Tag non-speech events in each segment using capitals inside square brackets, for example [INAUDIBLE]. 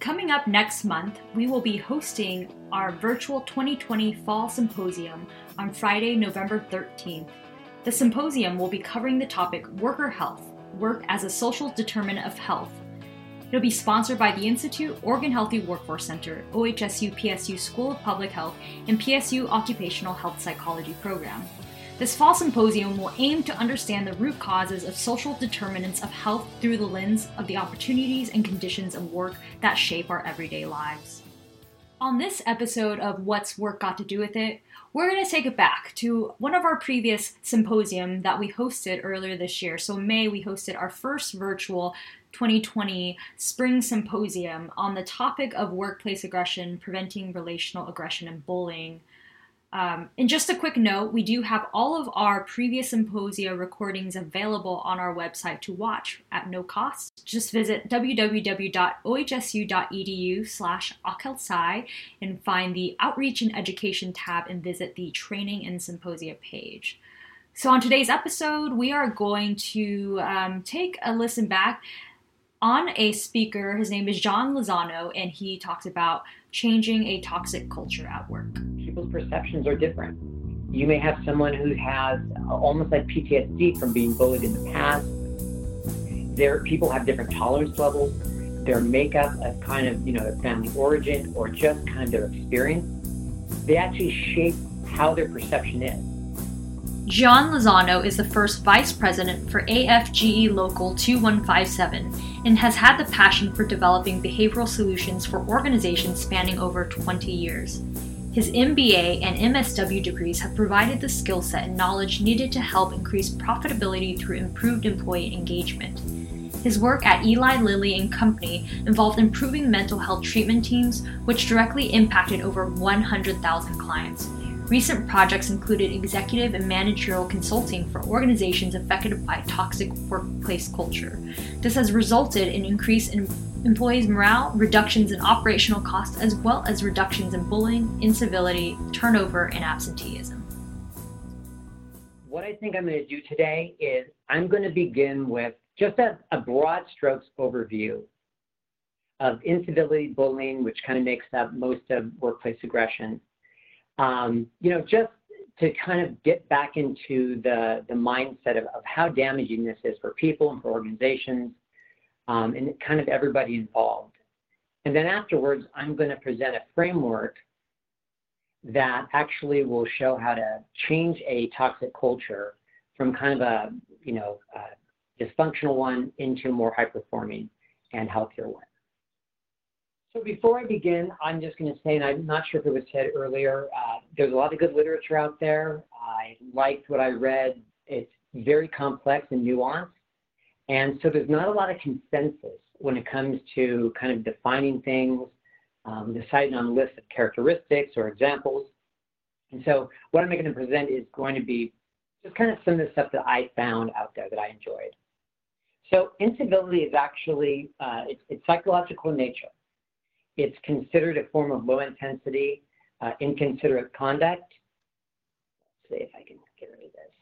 Coming up next month, we will be hosting our virtual 2020 Fall Symposium on Friday, November 13th. The symposium will be covering the topic Worker Health Work as a Social Determinant of Health. It'll be sponsored by the Institute, Oregon Healthy Workforce Center, OHSU PSU School of Public Health, and PSU Occupational Health Psychology Program. This fall symposium will aim to understand the root causes of social determinants of health through the lens of the opportunities and conditions of work that shape our everyday lives. On this episode of What's Work Got to Do with It, we're going to take it back to one of our previous symposium that we hosted earlier this year. So, May, we hosted our first virtual 2020 spring symposium on the topic of workplace aggression, preventing relational aggression, and bullying. Um, and just a quick note, we do have all of our previous symposia recordings available on our website to watch at no cost. Just visit www.ohsu.edu slash and find the Outreach and Education tab and visit the Training and Symposia page. So on today's episode, we are going to um, take a listen back on a speaker. His name is John Lozano, and he talks about changing a toxic culture at work. People's perceptions are different. You may have someone who has almost like PTSD from being bullied in the past. There, people have different tolerance levels. Their makeup of kind of, you know, their family origin or just kind of their experience, they actually shape how their perception is. John Lozano is the first vice president for AFGE Local 2157 and has had the passion for developing behavioral solutions for organizations spanning over 20 years. His MBA and MSW degrees have provided the skill set and knowledge needed to help increase profitability through improved employee engagement. His work at Eli Lilly and Company involved improving mental health treatment teams, which directly impacted over 100,000 clients. Recent projects included executive and managerial consulting for organizations affected by toxic workplace culture. This has resulted in increase in employees' morale, reductions in operational costs, as well as reductions in bullying, incivility, turnover, and absenteeism. What I think I'm going to do today is I'm going to begin with just a, a broad strokes overview of incivility, bullying, which kind of makes up most of workplace aggression um, you know, just to kind of get back into the, the mindset of, of how damaging this is for people and for organizations um, and kind of everybody involved. And then afterwards, I'm going to present a framework that actually will show how to change a toxic culture from kind of a, you know, a dysfunctional one into a more high performing and healthier one. So before I begin, I'm just going to say, and I'm not sure if it was said earlier, uh, there's a lot of good literature out there. I liked what I read. It's very complex and nuanced. And so there's not a lot of consensus when it comes to kind of defining things, um, deciding on a list of characteristics or examples. And so what I'm going to present is going to be just kind of some of the stuff that I found out there that I enjoyed. So incivility is actually, uh, it's, it's psychological in nature. It's considered a form of low intensity, uh, inconsiderate conduct. Let's see if I can get rid of this.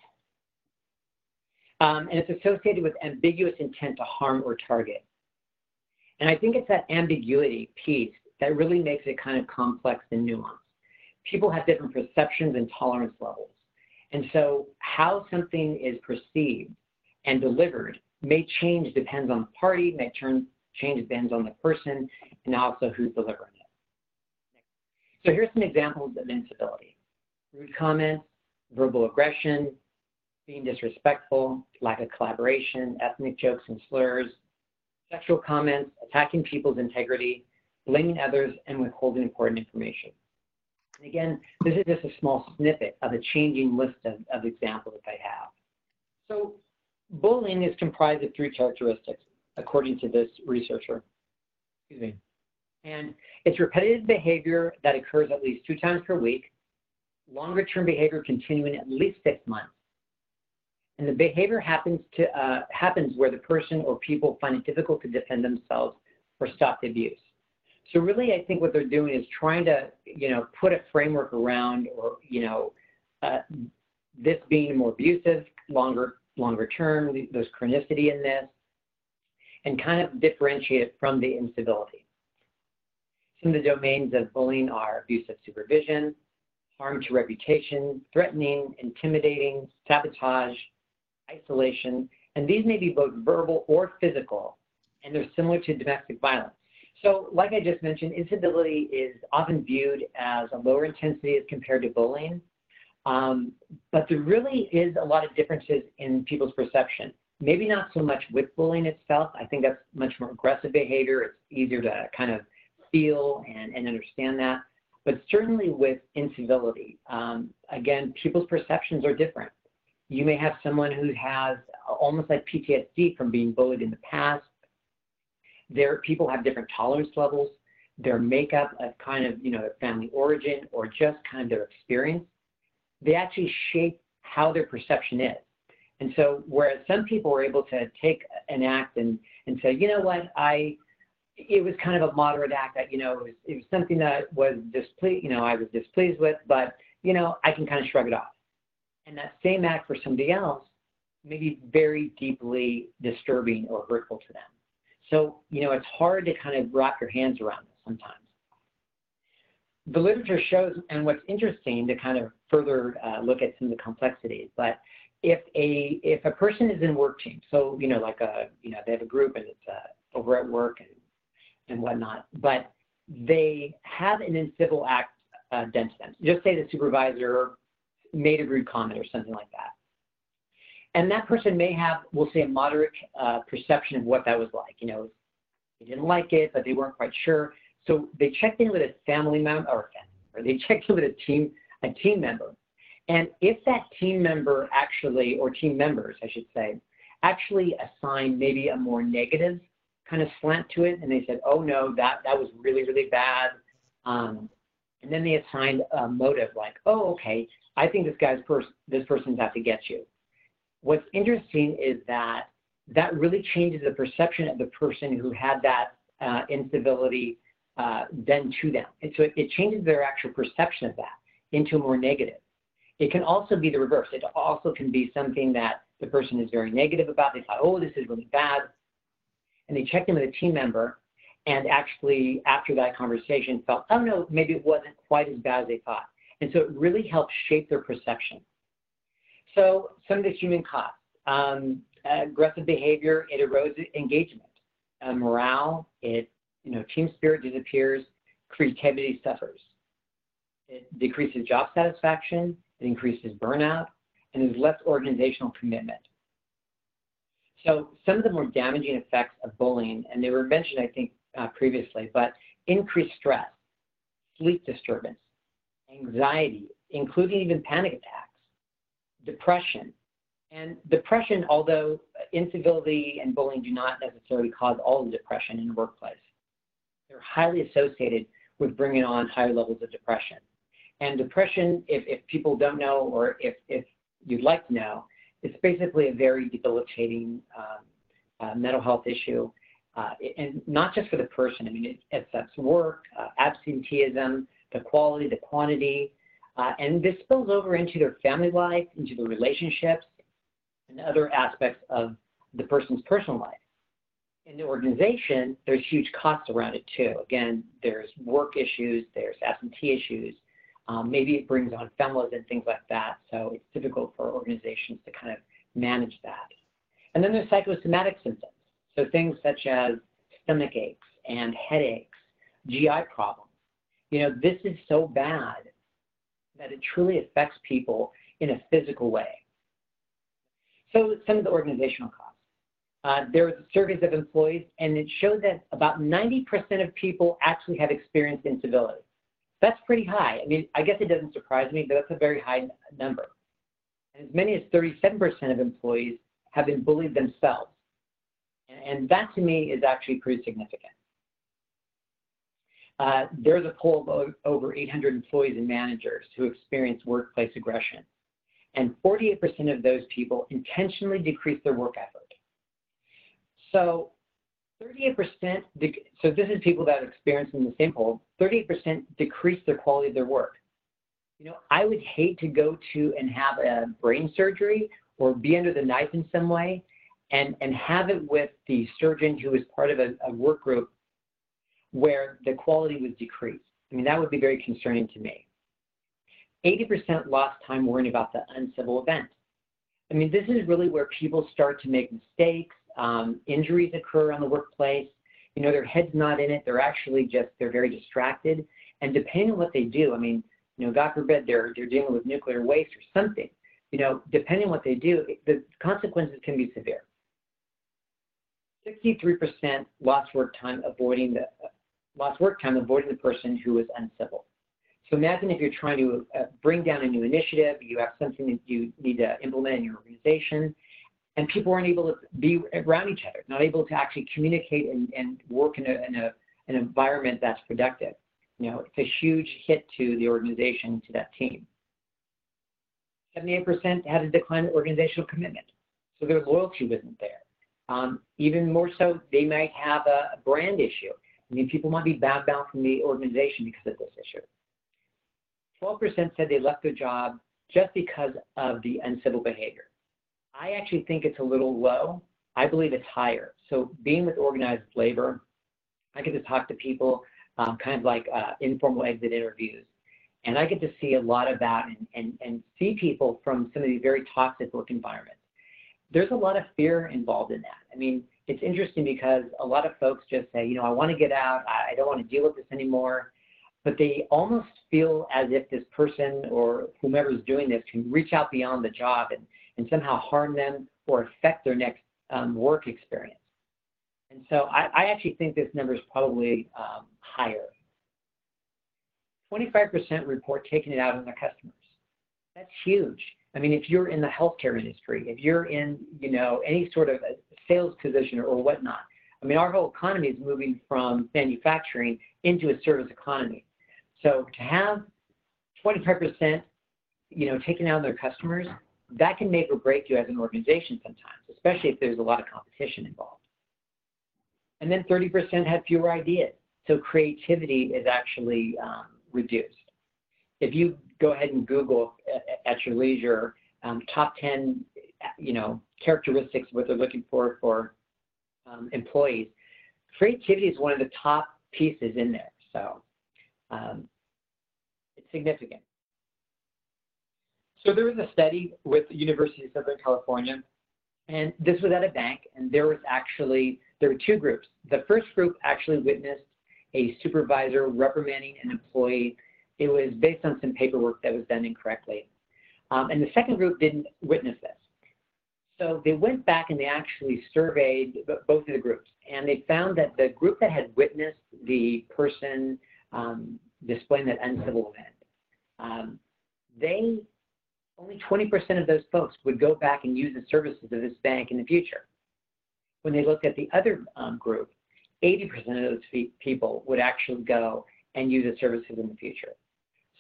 Um, and it's associated with ambiguous intent to harm or target. And I think it's that ambiguity piece that really makes it kind of complex and nuanced. People have different perceptions and tolerance levels. And so how something is perceived and delivered may change depends on the party, may turn, change depends on the person, and also who's delivering it. So here's some examples of incivility. Rude comments, verbal aggression, being disrespectful, lack of collaboration, ethnic jokes and slurs, sexual comments, attacking people's integrity, blaming others, and withholding important information. And again, this is just a small snippet of a changing list of, of examples that I have. So bullying is comprised of three characteristics, according to this researcher. Excuse me. And it's repetitive behavior that occurs at least two times per week, longer term behavior continuing at least six months. And the behavior happens, to, uh, happens where the person or people find it difficult to defend themselves or stop the abuse. So really, I think what they're doing is trying to, you know, put a framework around, or you know, uh, this being more abusive, longer, longer term. There's chronicity in this, and kind of differentiate it from the incivility. Some of the domains of bullying are abuse of supervision, harm to reputation, threatening, intimidating, sabotage, isolation, and these may be both verbal or physical, and they're similar to domestic violence. So, like I just mentioned, incivility is often viewed as a lower intensity as compared to bullying, um, but there really is a lot of differences in people's perception. Maybe not so much with bullying itself. I think that's much more aggressive behavior. It's easier to kind of feel and, and understand that. But certainly with incivility, um, again, people's perceptions are different. You may have someone who has almost like PTSD from being bullied in the past. There, people have different tolerance levels. Their makeup of kind of, you know, their family origin or just kind of their experience, they actually shape how their perception is. And so, whereas some people were able to take an act and, and say, you know what, I, it was kind of a moderate act that, you know, it was, it was something that was displeased, you know, I was displeased with, but, you know, I can kind of shrug it off. And that same act for somebody else may be very deeply disturbing or hurtful to them. So, you know, it's hard to kind of wrap your hands around this sometimes. The literature shows, and what's interesting to kind of further uh, look at some of the complexities, but if a if a person is in work team, so you know, like a you know, they have a group and it's uh, over at work and and whatnot, but they have an incivil act uh, done to them. Just say the supervisor made a rude comment or something like that. And that person may have, we'll say, a moderate uh, perception of what that was like. You know, they didn't like it, but they weren't quite sure. So they checked in with a family member, or, or they [LAUGHS] checked in with a team, a team member. And if that team member actually, or team members, I should say, actually assigned maybe a more negative kind of slant to it, and they said, "Oh no, that that was really really bad," um, and then they assigned a motive like, "Oh okay, I think this guy's pers- this person's out to get you." What's interesting is that that really changes the perception of the person who had that uh, incivility uh, to them, and so it, it changes their actual perception of that into a more negative. It can also be the reverse. It also can be something that the person is very negative about. They thought, oh, this is really bad and they checked in with a team member and actually after that conversation felt, oh no, maybe it wasn't quite as bad as they thought. And so it really helps shape their perception. So some of the human costs. Um, aggressive behavior, it erodes engagement. Uh, morale, it, you know, team spirit disappears, creativity suffers. It decreases job satisfaction, it increases burnout, and there's less organizational commitment. So some of the more damaging effects of bullying, and they were mentioned, I think, uh, previously, but increased stress, sleep disturbance, anxiety, including even panic attacks, depression. And depression, although incivility and bullying do not necessarily cause all the depression in the workplace, they're highly associated with bringing on higher levels of depression. And depression, if, if people don't know or if, if you'd like to know, it's basically a very debilitating um, uh, mental health issue, uh, and not just for the person. I mean, it, affects work, uh, absenteeism, the quality, the quantity, uh, and this spills over into their family life, into the relationships, and other aspects of the person's personal life. In the organization, there's huge costs around it too. Again, there's work issues, there's absentee issues, maybe it brings on FMLAs and things like that. So it's difficult for organizations to kind of manage that. And then there's psychosomatic symptoms. So things such as stomach aches and headaches, GI problems. You know, this is so bad that it truly affects people in a physical way. So some of the organizational costs. Uh, there was surveys of employees, and it showed that about 90% of people actually have experienced incivility. That's pretty high. I mean, I guess it doesn't surprise me, but that's a very high number. And as many as 37% of employees have been bullied themselves. And that to me is actually pretty significant. Uh, there's a poll of over 800 employees and managers who experience workplace aggression. And 48% of those people intentionally decrease their work effort. So 38%, so this is people that experience in the same poll, 38% decrease their quality of their work. You know, I would hate to go to and have a brain surgery or be under the knife in some way and, and have it with the surgeon who is part of a, a work group where the quality was decreased. I mean, that would be very concerning to me. 80% lost time worrying about the uncivil event. I mean, this is really where people start to make mistakes, um, injuries occur on the workplace. You know, their head's not in it. They're actually just, they're very distracted. And depending on what they do, I mean, you know, God forbid they're, they're dealing with nuclear waste or something, you know, depending on what they do, the consequences can be severe. 63% lost work time avoiding the lost work time avoiding the person who was uncivil. So imagine if you're trying to uh, bring down a new initiative, you have something that you need to implement in your organization, and people aren't able to be around each other, not able to actually communicate and, and work in, a, in a, an environment that's productive. You know, it's a huge hit to the organization, to that team. 78% had a decline in organizational commitment, so their loyalty wasn't there. Um, even more so, they might have a brand issue. I mean, people might be bound bound from the organization because of this issue. 12% said they left their job just because of the uncivil behavior. I actually think it's a little low. I believe it's higher. So being with organized labor, I get to talk to people um, kind of like uh, informal exit interviews. And I get to see a lot about and, and, and see people from some of these very toxic work environments. There's a lot of fear involved in that. I mean, it's interesting because a lot of folks just say, you know, I want to get out. I don't want to deal with this anymore but they almost feel as if this person or whomever is doing this can reach out beyond the job and, and somehow harm them or affect their next um, work experience. And so I, I, actually think this number is probably um, higher. 25% report taking it out on their customers. That's huge. I mean, if you're in the healthcare industry, if you're in, you know, any sort of sales position or, whatnot, I mean, our whole economy is moving from manufacturing into a service economy. So to have 25%, you know, taken out of their customers, that can make or break you as an organization sometimes, especially if there's a lot of competition involved. And then 30% had fewer ideas. So creativity is actually um, reduced. If you go ahead and Google at your leisure um, top 10, you know, characteristics what they're looking for for um, employees, creativity is one of the top pieces in there. So um, it's significant. So there was a study with the University of Southern California, and this was at a bank, and there was actually, there were two groups. The first group actually witnessed a supervisor reprimanding an employee. It was based on some paperwork that was done incorrectly. Um, and the second group didn't witness this. So they went back and they actually surveyed both of the groups, and they found that the group that had witnessed the person um, displaying that uncivil event, um, they only 20% of those folks would go back and use the services of this bank in the future. When they looked at the other um, group, 80% of those people would actually go and use the services in the future.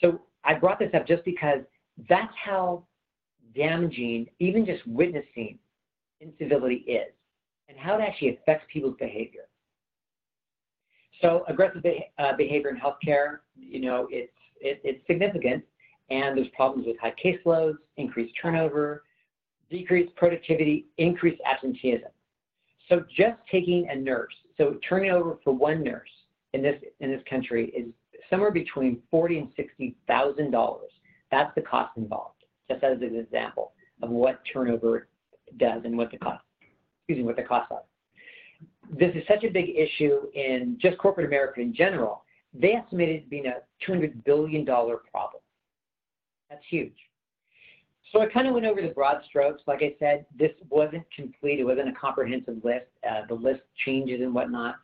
So I brought this up just because that's how damaging even just witnessing incivility is and how it actually affects people's behavior. So aggressive uh, behavior in healthcare, you know, it's, it, it's significant, and there's problems with high caseloads, increased turnover, decreased productivity, increased absenteeism. So just taking a nurse, so turning over for one nurse in this in this country is somewhere between forty and sixty thousand dollars. That's the cost involved. Just as an example of what turnover does and what the cost, excuse me, what the costs are this is such a big issue in just corporate America in general. They estimated it being a $200 billion problem. That's huge. So I kind of went over the broad strokes. Like I said, this wasn't complete. It wasn't a comprehensive list. Uh, the list changes and whatnot.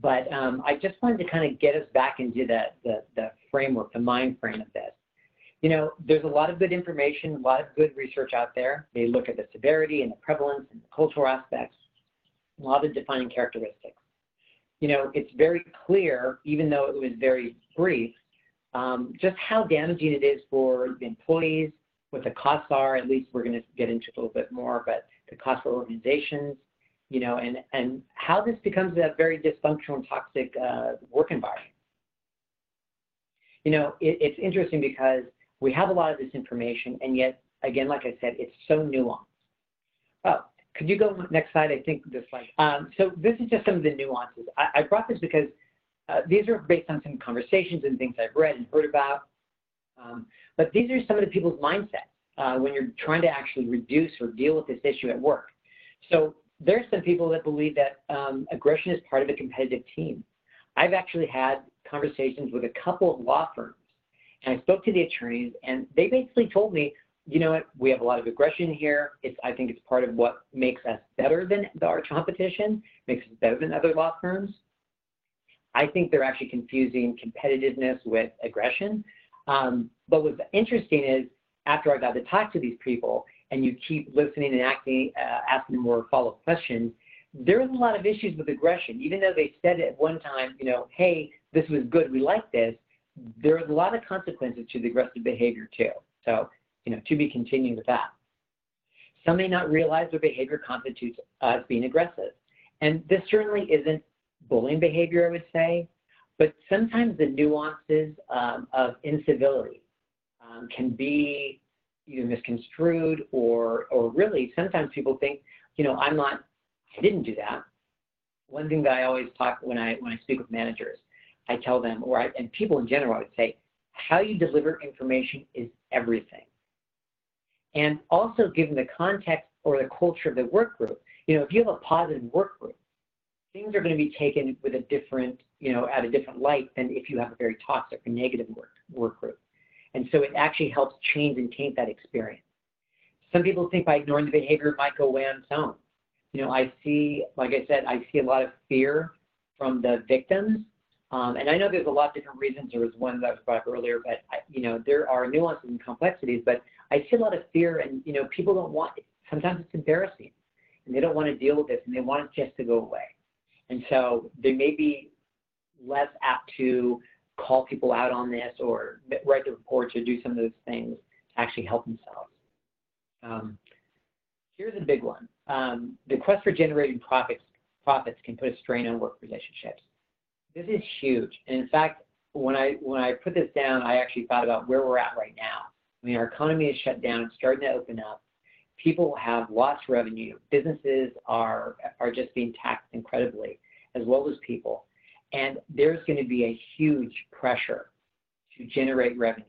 But um, I just wanted to kind of get us back into the, the, the framework, the mind frame of this. You know, there's a lot of good information, a lot of good research out there. They look at the severity and the prevalence and the cultural aspects a lot of defining characteristics. You know, it's very clear, even though it was very brief, um, just how damaging it is for the employees, what the costs are, at least we're going to get into a little bit more, but the cost for organizations, you know, and, and how this becomes a very dysfunctional and toxic uh, work environment. You know, it, it's interesting because we have a lot of this information, and yet, again, like I said, it's so nuanced. Oh, could you go next slide? I think this slide. Um, so this is just some of the nuances. I, I, brought this because uh, these are based on some conversations and things I've read and heard about. Um, but these are some of the people's mindsets uh, when you're trying to actually reduce or deal with this issue at work. So there's some people that believe that um, aggression is part of a competitive team. I've actually had conversations with a couple of law firms, and I spoke to the attorneys, and they basically told me, you know what, we have a lot of aggression here. It's, I think it's part of what makes us better than our competition, makes us better than other law firms. I think they're actually confusing competitiveness with aggression. Um, but what's interesting is after I got to talk to these people and you keep listening and acting, uh, asking more follow-up questions, there's a lot of issues with aggression. Even though they said at one time, you know, hey, this was good, we like this, there's a lot of consequences to the aggressive behavior too. So, you know, to be continued with that. Some may not realize their behavior constitutes as being aggressive. And this certainly isn't bullying behavior, I would say, but sometimes the nuances um, of incivility um, can be either misconstrued or, or really sometimes people think, you know, I'm not, I didn't do that. One thing that I always talk when I when I speak with managers, I tell them, or I, and people in general, I would say, how you deliver information is everything. And also given the context or the culture of the work group, you know, if you have a positive work group, things are going to be taken with a different, you know, at a different light than if you have a very toxic or negative work, work group. And so it actually helps change and taint that experience. Some people think by ignoring the behavior, it might go away on its own. You know, I see, like I said, I see a lot of fear from the victims. Um, and I know there's a lot of different reasons. There was one that was brought up earlier, but I, you know, there are nuances and complexities. But I see a lot of fear, and you know, people don't want. It. Sometimes it's embarrassing, and they don't want to deal with this, and they want it just to go away. And so they may be less apt to call people out on this or write the reports or do some of those things to actually help themselves. Um, here's a big one. Um, the quest for generating profits, profits can put a strain on work relationships. This is huge. And in fact, when I, when I put this down, I actually thought about where we're at right now. I mean, our economy is shut down, it's starting to open up. People have lost revenue. Businesses are, are just being taxed incredibly, as well as people. And there's going to be a huge pressure to generate revenue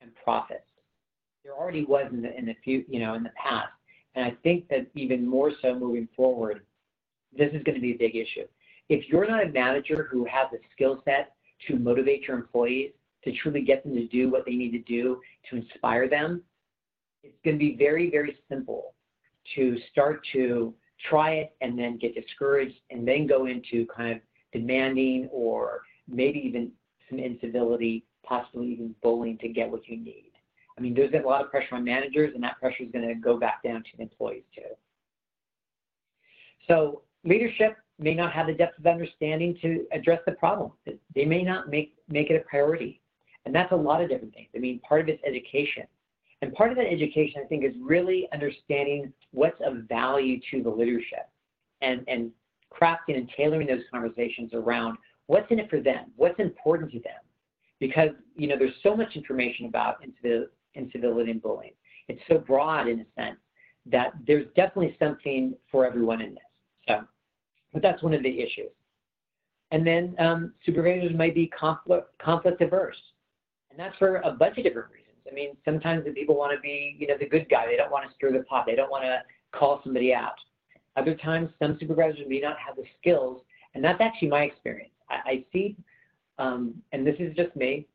and profits. There already was in the in the few, you know, in the past. And I think that even more so moving forward, this is going to be a big issue. If you're not a manager who has the skill set to motivate your employees, to truly get them to do what they need to do to inspire them, it's going to be very, very simple to start to try it and then get discouraged and then go into kind of demanding or maybe even some incivility, possibly even bullying to get what you need. I mean, there's a lot of pressure on managers, and that pressure is going to go back down to the employees too. So leadership may not have the depth of understanding to address the problem. They may not make, make it a priority. And that's a lot of different things. I mean, part of it's education. And part of that education, I think, is really understanding what's of value to the leadership and, and crafting and tailoring those conversations around what's in it for them, what's important to them. Because, you know, there's so much information about incivility and bullying. It's so broad in a sense that there's definitely something for everyone in this. So, but that's one of the issues. And then um, supervisors might be conflict, conflict averse. And that's for a bunch of different reasons. I mean, sometimes the people want to be, you know, the good guy. They don't want to stir the pot. They don't want to call somebody out. Other times, some supervisors may not have the skills, and that's actually my experience. I, I see, um, and this is just me,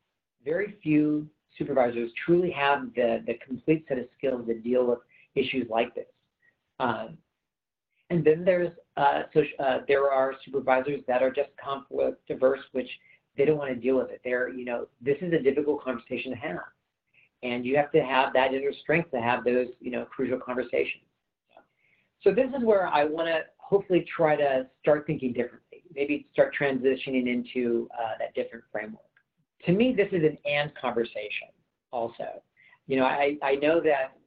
very few supervisors truly have the, the complete set of skills to deal with issues like this. Um, and then there's uh, so, uh, there are supervisors that are just conflict averse, which they don't want to deal with it. They're, you know, this is a difficult conversation to have. And you have to have that inner strength to have those, you know, crucial conversations. So this is where I want to hopefully try to start thinking differently, maybe start transitioning into uh, that different framework. To me, this is an and conversation also. You know, I, I know that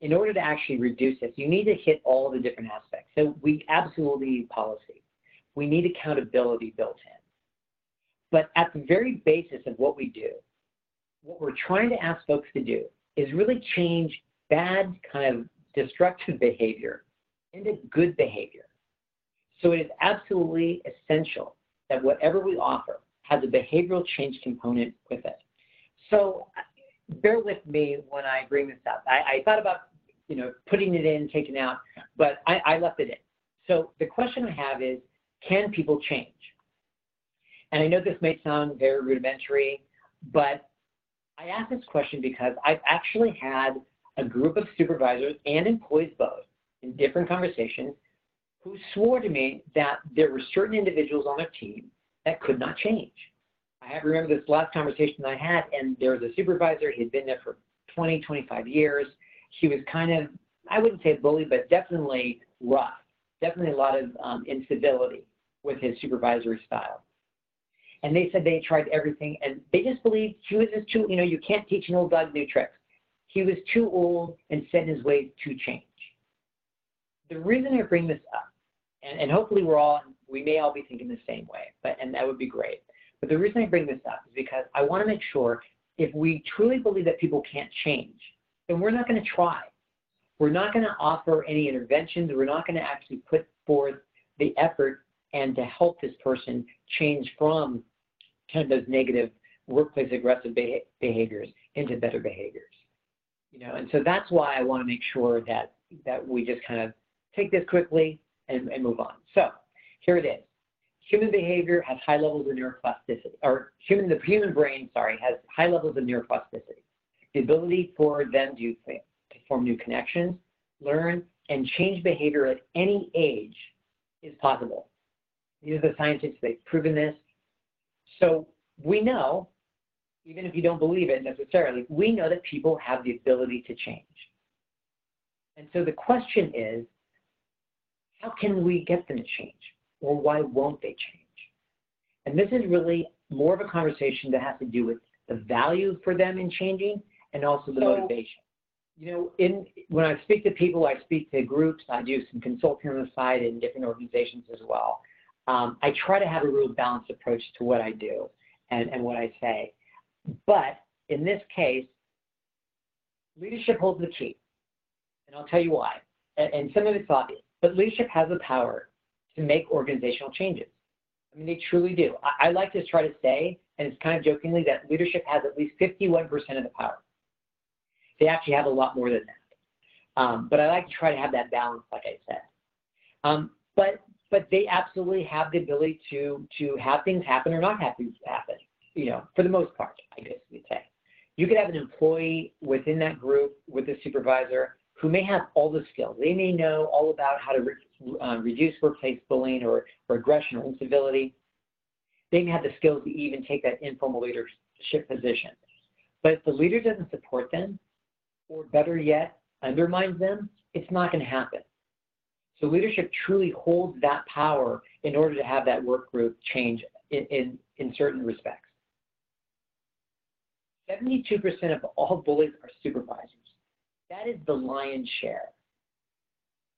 in order to actually reduce this, you need to hit all the different aspects. So we absolutely need policy. We need accountability built in. But at the very basis of what we do, what we're trying to ask folks to do is really change bad kind of destructive behavior into good behavior. So it is absolutely essential that whatever we offer, has a behavioral change component with it. So bear with me when I bring this up. I, I thought about you know putting it in, taking out, but I, I left it in. So the question I have is, can people change? And I know this may sound very rudimentary, but I ask this question because I've actually had a group of supervisors and employees both in different conversations who swore to me that there were certain individuals on their team that could not change. I remember this last conversation I had, and there was a supervisor. He had been there for 20, 25 years. He was kind of, I wouldn't say bully, but definitely rough. Definitely a lot of um, incivility with his supervisory style. And they said they tried everything, and they just believed he was just too, you know, you can't teach an old dog new tricks. He was too old and set his ways to change. The reason I bring this up, and, and hopefully we're all, we may all be thinking the same way, but and that would be great. But the reason I bring this up is because I want to make sure if we truly believe that people can't change, then we're not going to try. We're not going to offer any interventions. We're not going to actually put forth the effort and to help this person change from of those negative workplace aggressive behaviors into better behaviors. You know, and so that's why I want to make sure that that we just kind of take this quickly and, and move on. So here it is. Human behavior has high levels of neuroplasticity, or human the human brain, sorry, has high levels of neuroplasticity. The ability for them to, to form new connections, learn, and change behavior at any age is possible. These are the scientists, they've proven this. So we know, even if you don't believe it necessarily, we know that people have the ability to change. And so the question is, how can we get them to change? Or why won't they change? And this is really more of a conversation that has to do with the value for them in changing and also the so, motivation. You know, in when I speak to people, I speak to groups, I do some consulting on the side in different organizations as well. Um, I try to have a real balanced approach to what I do and, and what I say. But in this case, leadership holds the key. And I'll tell you why. And, and some of it's obvious, but leadership has the power to make organizational changes. I mean, they truly do. I, I like to try to say, and it's kind of jokingly, that leadership has at least 51% of the power. They actually have a lot more than that. Um, but I like to try to have that balance, like I said. Um, but but they absolutely have the ability to to have things happen or not have things happen. You know, for the most part, I guess you'd say. You could have an employee within that group with a supervisor who may have all the skills. They may know all about how to re- uh, reduce workplace bullying or, or aggression or incivility. They may have the skills to even take that informal leadership position. But if the leader doesn't support them, or better yet, undermines them, it's not going to happen. So leadership truly holds that power in order to have that work group change in, in, in certain respects. 72% of all bullies are supervisors. That is the lion's share.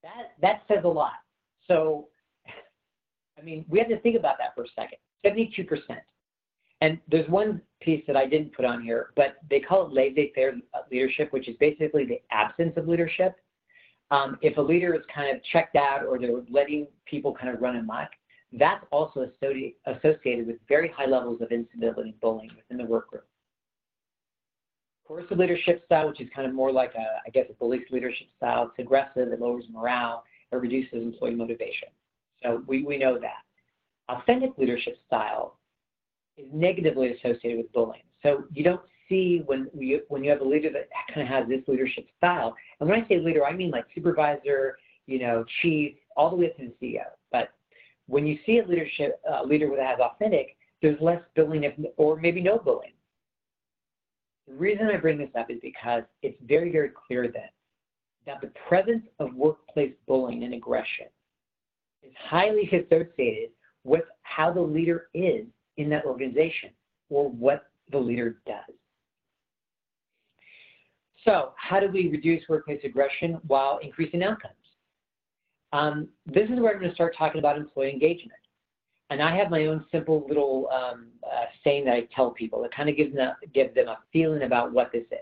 That, that says a lot. So, [LAUGHS] I mean, we have to think about that for a second. 72%. And there's one piece that I didn't put on here, but they call it laissez-faire leadership, which is basically the absence of leadership. Um, if a leader is kind of checked out or they're letting people kind of run amok, that's also associated with very high levels of incivility and bullying within the work group. Coercive leadership style, which is kind of more like a, I guess, a police leadership style. It's aggressive, it lowers morale, it reduces employee motivation. So we, we know that. Authentic leadership style is negatively associated with bullying. So you don't see when you when you have a leader that kind of has this leadership style. And when I say leader, I mean like supervisor, you know, chief, all the way up to the CEO. But when you see a leadership uh, leader that has authentic, there's less bullying, or maybe no bullying. The reason I bring this up is because it's very, very clear then that the presence of workplace bullying and aggression is highly associated with how the leader is in that organization or what the leader does. So how do we reduce workplace aggression while increasing outcomes? Um, this is where I'm going to start talking about employee engagement. And I have my own simple little um, uh, saying that I tell people that kind of gives them, a, gives them a feeling about what this is.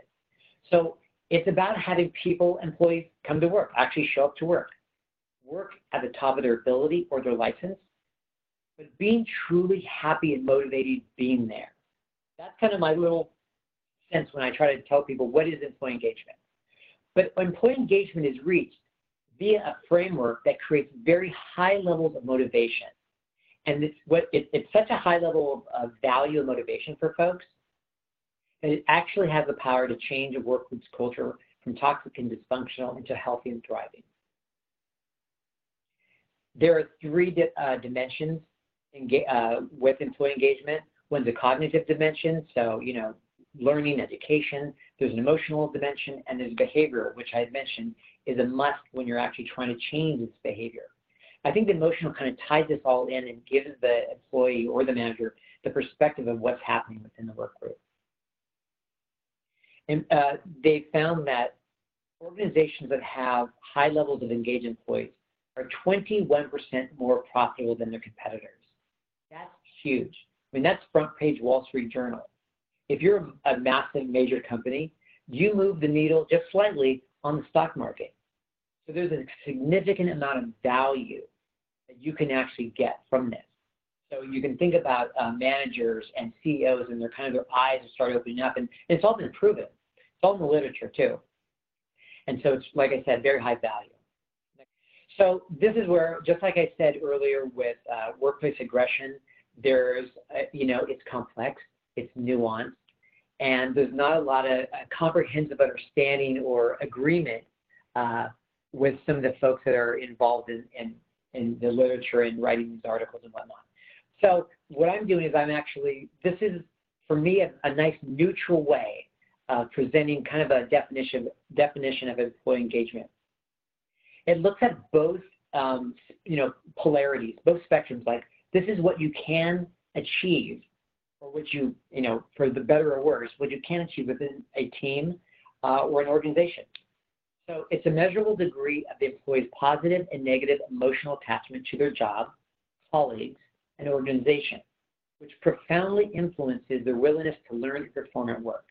So it's about having people, employees, come to work, actually show up to work, work at the top of their ability or their license, but being truly happy and motivated being there. That's kind of my little sense when I try to tell people what is employee engagement. But employee engagement is reached via a framework that creates very high levels of motivation. And it's, what, it, it's such a high level of, of value and motivation for folks that it actually has the power to change a workplace culture from toxic and dysfunctional into healthy and thriving. There are three di uh, dimensions uh, with employee engagement. One's a cognitive dimension, so you know, learning, education. There's an emotional dimension, and there's behavioral, which I mentioned is a must when you're actually trying to change this behavior. I think the emotional kind of ties this all in and gives the employee or the manager the perspective of what's happening within the work group. And uh, they found that organizations that have high levels of engaged employees are 21% more profitable than their competitors. That's huge. I mean, that's front page Wall Street Journal. If you're a massive major company, you move the needle just slightly on the stock market. So there's a significant amount of value that you can actually get from this. So you can think about uh, managers and CEOs and their kind of their eyes start opening up, and it's all been proven. It's all in the literature too. And so it's like I said, very high value. So this is where, just like I said earlier with uh, workplace aggression, there's, uh, you know, it's complex, it's nuanced, and there's not a lot of uh, comprehensive understanding or agreement uh, with some of the folks that are involved in, in, in the literature and writing these articles and whatnot. So what I'm doing is I'm actually, this is for me a, a nice neutral way of presenting kind of a definition, definition of employee engagement. It looks at both, um, you know, polarities, both spectrums, like this is what you can achieve or what you, you know, for the better or worse, what you can achieve within a team uh, or an organization. So it's a measurable degree of the employee's positive and negative emotional attachment to their job, colleagues, and organization, which profoundly influences their willingness to learn and perform at work.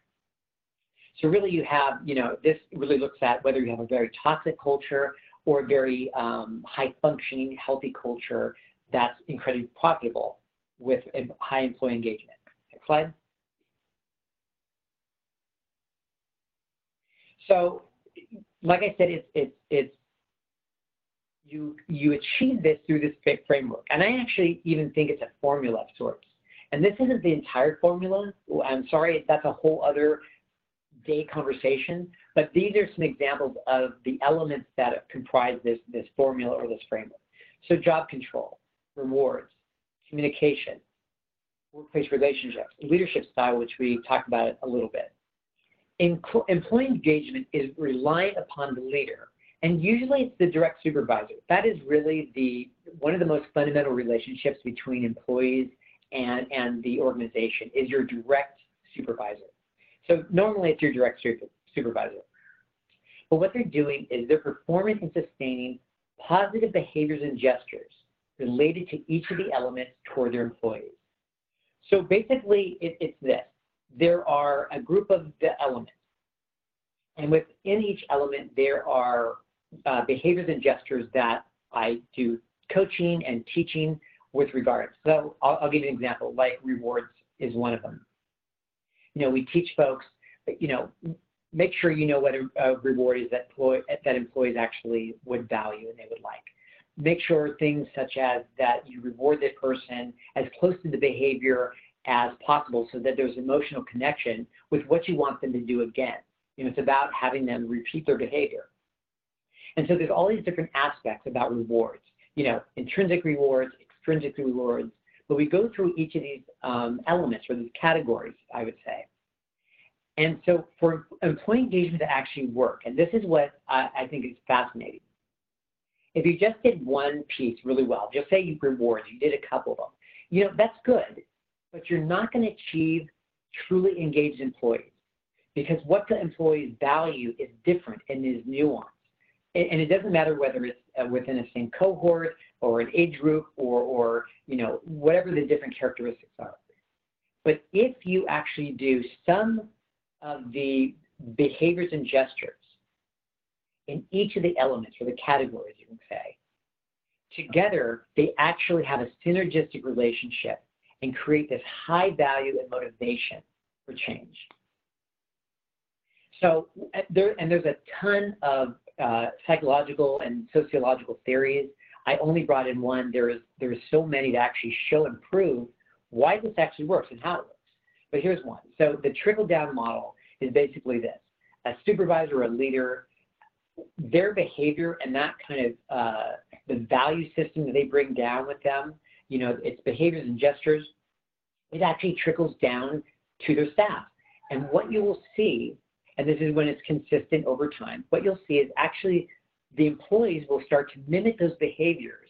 So really you have, you know, this really looks at whether you have a very toxic culture or a very um, high functioning, healthy culture that's incredibly profitable with high employee engagement. Slide. So, like I said, it's it's it's you you achieve this through this big framework, and I actually even think it's a formula of sorts. And this isn't the entire formula. I'm sorry, that's a whole other day conversation, but these are some examples of the elements that comprise this this formula or this framework. So job control, rewards, communication, workplace relationships, leadership style, which we talked about a little bit. employee engagement is reliant upon the leader, and usually it's the direct supervisor. That is really the one of the most fundamental relationships between employees and, and the organization is your direct supervisor. So normally it's your direct supervisor. But what they're doing is they're performing and sustaining positive behaviors and gestures related to each of the elements toward their employees. So basically, it, it's this. There are a group of the elements. And within each element, there are uh, behaviors and gestures that I do coaching and teaching with regards. So I'll, I'll give you an example, like rewards is one of them. You know, we teach folks, you know, make sure you know what a, a reward is that, employ, that employees actually would value and they would like make sure things such as that you reward the person as close to the behavior as possible so that there's emotional connection with what you want them to do again. You know, it's about having them repeat their behavior. And so there's all these different aspects about rewards, you know, intrinsic rewards, extrinsic rewards, but we go through each of these um, elements or these categories, I would say. And so for employee engagement to actually work, and this is what I, I think is fascinating, if you just did one piece really well, just say you rewards, you did a couple of them, you know, that's good, but you're not going to achieve truly engaged employees because what the employees value is different and is nuanced. And it doesn't matter whether it's uh, within the same cohort or an age group or, or, you know, whatever the different characteristics are. But if you actually do some of the behaviors and gestures in each of the elements or the categories, you can say, Together, they actually have a synergistic relationship and create this high value and motivation for change. So uh, there, and there's a ton of uh, psychological and sociological theories. I only brought in one. There is there is so many to actually show and prove why this actually works and how it works. But here's one. So the trickle down model is basically this: a supervisor, a leader, their behavior and that kind of uh, the value system that they bring down with them, you know, its behaviors and gestures, it actually trickles down to their staff. And what you will see and this is when it's consistent over time, what you'll see is actually the employees will start to mimic those behaviors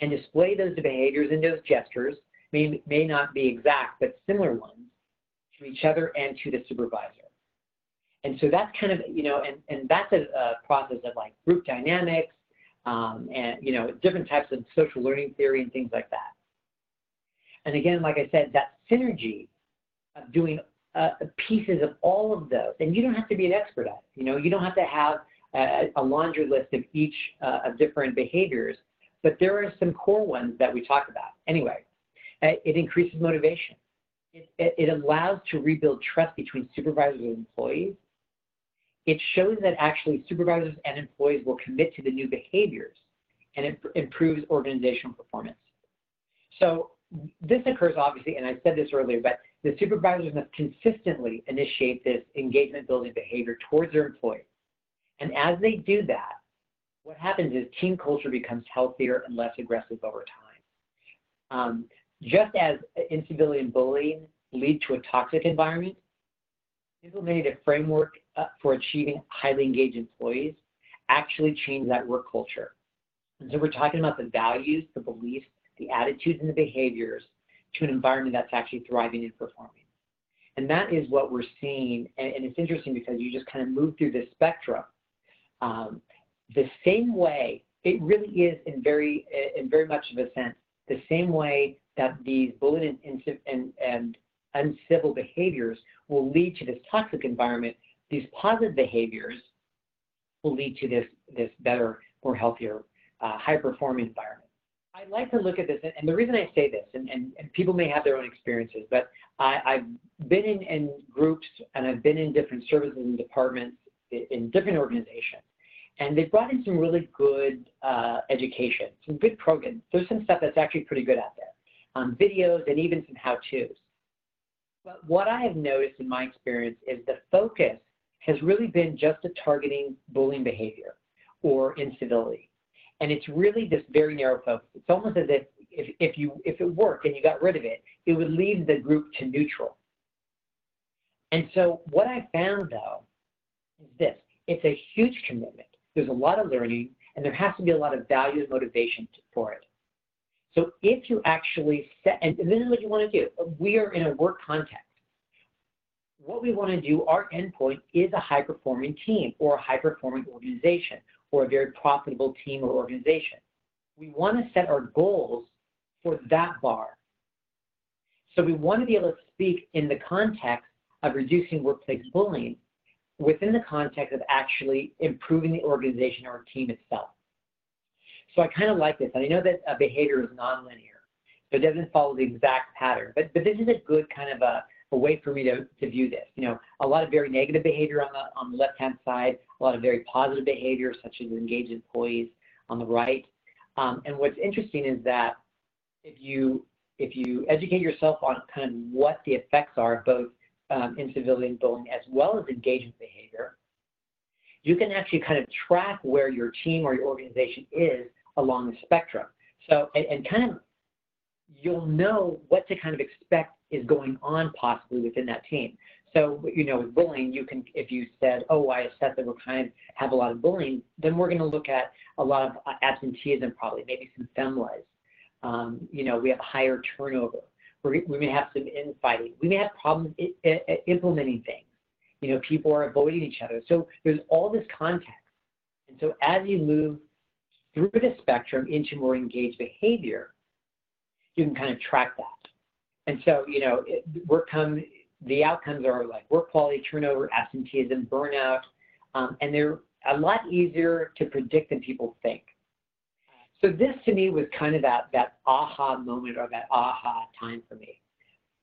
and display those behaviors and those gestures, may, may not be exact, but similar ones to each other and to the supervisor. And so that's kind of, you know, and, and that's a, a process of like group dynamics um, and, you know, different types of social learning theory and things like that. And again, like I said, that synergy of doing uh, pieces of all of those. And you don't have to be an expert at it. You know, you don't have to have a, a laundry list of each uh, of different behaviors, but there are some core ones that we talk about. Anyway, uh, it increases motivation. It, it, it allows to rebuild trust between supervisors and employees. It shows that actually supervisors and employees will commit to the new behaviors and it improves organizational performance. So this occurs obviously, and I said this earlier, but the supervisors must consistently initiate this engagement building behavior towards their employees. And as they do that, what happens is team culture becomes healthier and less aggressive over time. Um, just as incivility and bullying lead to a toxic environment, implementing a framework for achieving highly engaged employees actually change that work culture. And so we're talking about the values, the beliefs, the attitudes, and the behaviors to an environment that's actually thriving and performing. And that is what we're seeing. And, and it's interesting because you just kind of move through this spectrum. Um, the same way, it really is in very, in very much of a sense, the same way that these bullying and, and, and uncivil behaviors will lead to this toxic environment, these positive behaviors will lead to this, this better, more healthier, uh, high performing environment. I like to look at this, and the reason I say this, and, and, and people may have their own experiences, but I, have been in, in, groups and I've been in different services and departments in, in different organizations, and they've brought in some really good uh, education, some good programs. There's some stuff that's actually pretty good out there, um, videos and even some how-tos. But what I have noticed in my experience is the focus has really been just a targeting bullying behavior or incivility and it's really this very narrow focus. It's almost as if if, if you if it worked and you got rid of it, it would leave the group to neutral. And so what I found though is this: it's a huge commitment. There's a lot of learning, and there has to be a lot of value and motivation for it. So if you actually set, and this is what you want to do. We are in a work context. What we want to do, our endpoint is a high performing team or a high performing organization or a very profitable team or organization. We want to set our goals for that bar. So we want to be able to speak in the context of reducing workplace bullying within the context of actually improving the organization or team itself. So I kind of like this. And I know that uh, behavior is nonlinear, so it doesn't follow the exact pattern. But, but this is a good kind of a, a way for me to, to view this. You know, a lot of very negative behavior on the, on the left-hand side, a lot of very positive behavior, such as engaged employees on the right. Um, and what's interesting is that if you if you educate yourself on kind of what the effects are of both um, incivility and bullying as well as engagement behavior, you can actually kind of track where your team or your organization is along the spectrum. So, and, and kind of you'll know what to kind of expect is going on possibly within that team. So, you know, with bullying, you can, if you said, oh, I assess that we're kind of have a lot of bullying, then we're going to look at a lot of uh, absenteeism, probably, maybe some FMLAs. Um, you know, we have higher turnover. We're, we may have some infighting. We may have problems I- I- implementing things. You know, people are avoiding each other. So there's all this context. And so as you move through the spectrum into more engaged behavior, you can kind of track that. And so, you know, it, work come, the outcomes are like work quality, turnover, absenteeism, burnout, um, and they're a lot easier to predict than people think. So this to me was kind of that that aha moment or that aha time for me.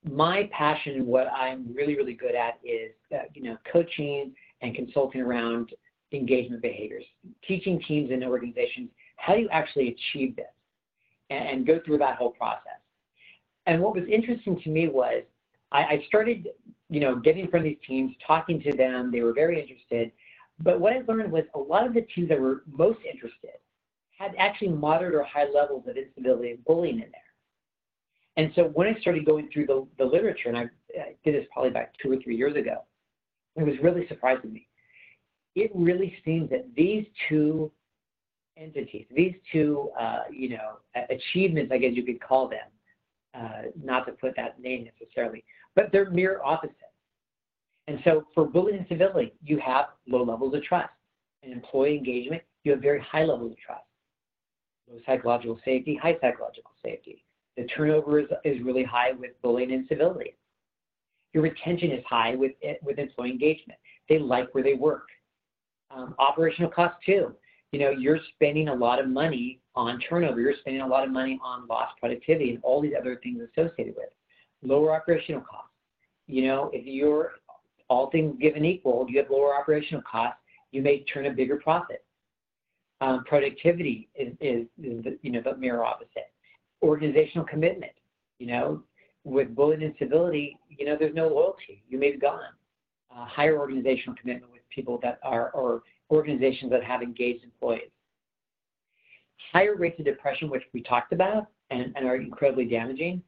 My passion and what I'm really really good at is uh, you know coaching and consulting around engagement behaviors, teaching teams and organizations how do you actually achieve this and, and go through that whole process. And what was interesting to me was I, I started you know getting from these teams, talking to them. They were very interested. But what I learned was a lot of the teams that were most interested had actually moderate or high levels of instability and bullying in there. And so when I started going through the, the literature, and I, I did this probably about two or three years ago, it was really surprising me. It really seems that these two entities, these two, uh, you know, achievements, I guess you could call them, not to put that name necessarily, but they're mere opposites. And so for bullying and civility, you have low levels of trust. In employee engagement, you have very high levels of trust low psychological safety, high psychological safety. The turnover is, is really high with bullying and civility. Your retention is high with, with employee engagement. They like where they work. Um, operational costs too. You know, you're spending a lot of money on turnover. You're spending a lot of money on lost productivity and all these other things associated with. Lower operational costs. You know, if you're all things given equal, you have lower operational costs, you may turn a bigger profit. Um, productivity is, is, is the, you know, the mirror opposite. Organizational commitment, you know, with bullying and civility, you know, there's no loyalty. You may be gone. Uh, higher organizational commitment with people that are, or organizations that have engaged employees. Higher rates of depression, which we talked about and, and are incredibly damaging.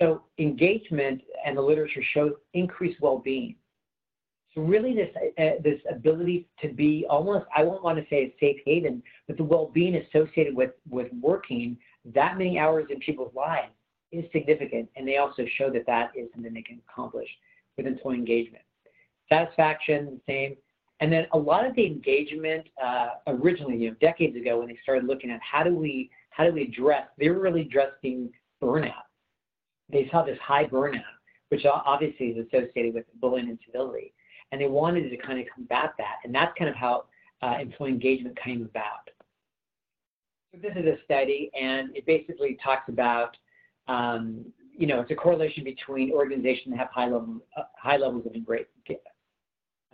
So engagement and the literature shows increased well-being. So really this, uh, this ability to be almost, I won't want to say a safe haven, but the well-being associated with, with working that many hours in people's lives is significant. And they also show that that is something they can accomplish with employee engagement. Satisfaction, the same. And then a lot of the engagement uh, originally, you know, decades ago when they started looking at how do we, how do we address, they were really addressing burnout. They saw this high burnout, which obviously is associated with bullying and civility and they wanted to kind of combat that. And that's kind of how uh, employee engagement came about. So this is a study, and it basically talks about, um, you know, it's a correlation between organizations that have high, level, uh, high levels of,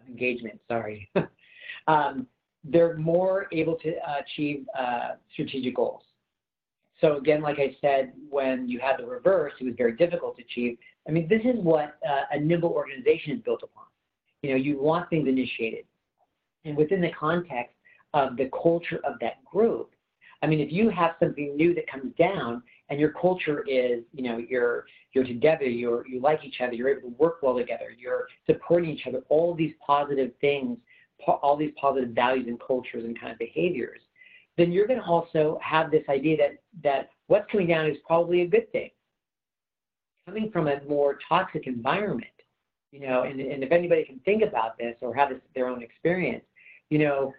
engagement. Sorry. [LAUGHS] um, they're more able to achieve uh, strategic goals. So again, like I said, when you had the reverse, it was very difficult to achieve. I mean, this is what uh, a nimble organization is built upon. You know, you want things initiated. And within the context of the culture of that group, I mean, if you have something new that comes down and your culture is, you know, you're you're together, you're you like each other, you're able to work well together, you're supporting each other, all these positive things, all these positive values and cultures and kind of behaviors, then you're going to also have this idea that that what's coming down is probably a good thing. Coming from a more toxic environment, you know, and, and if anybody can think about this or have this, their own experience, you know,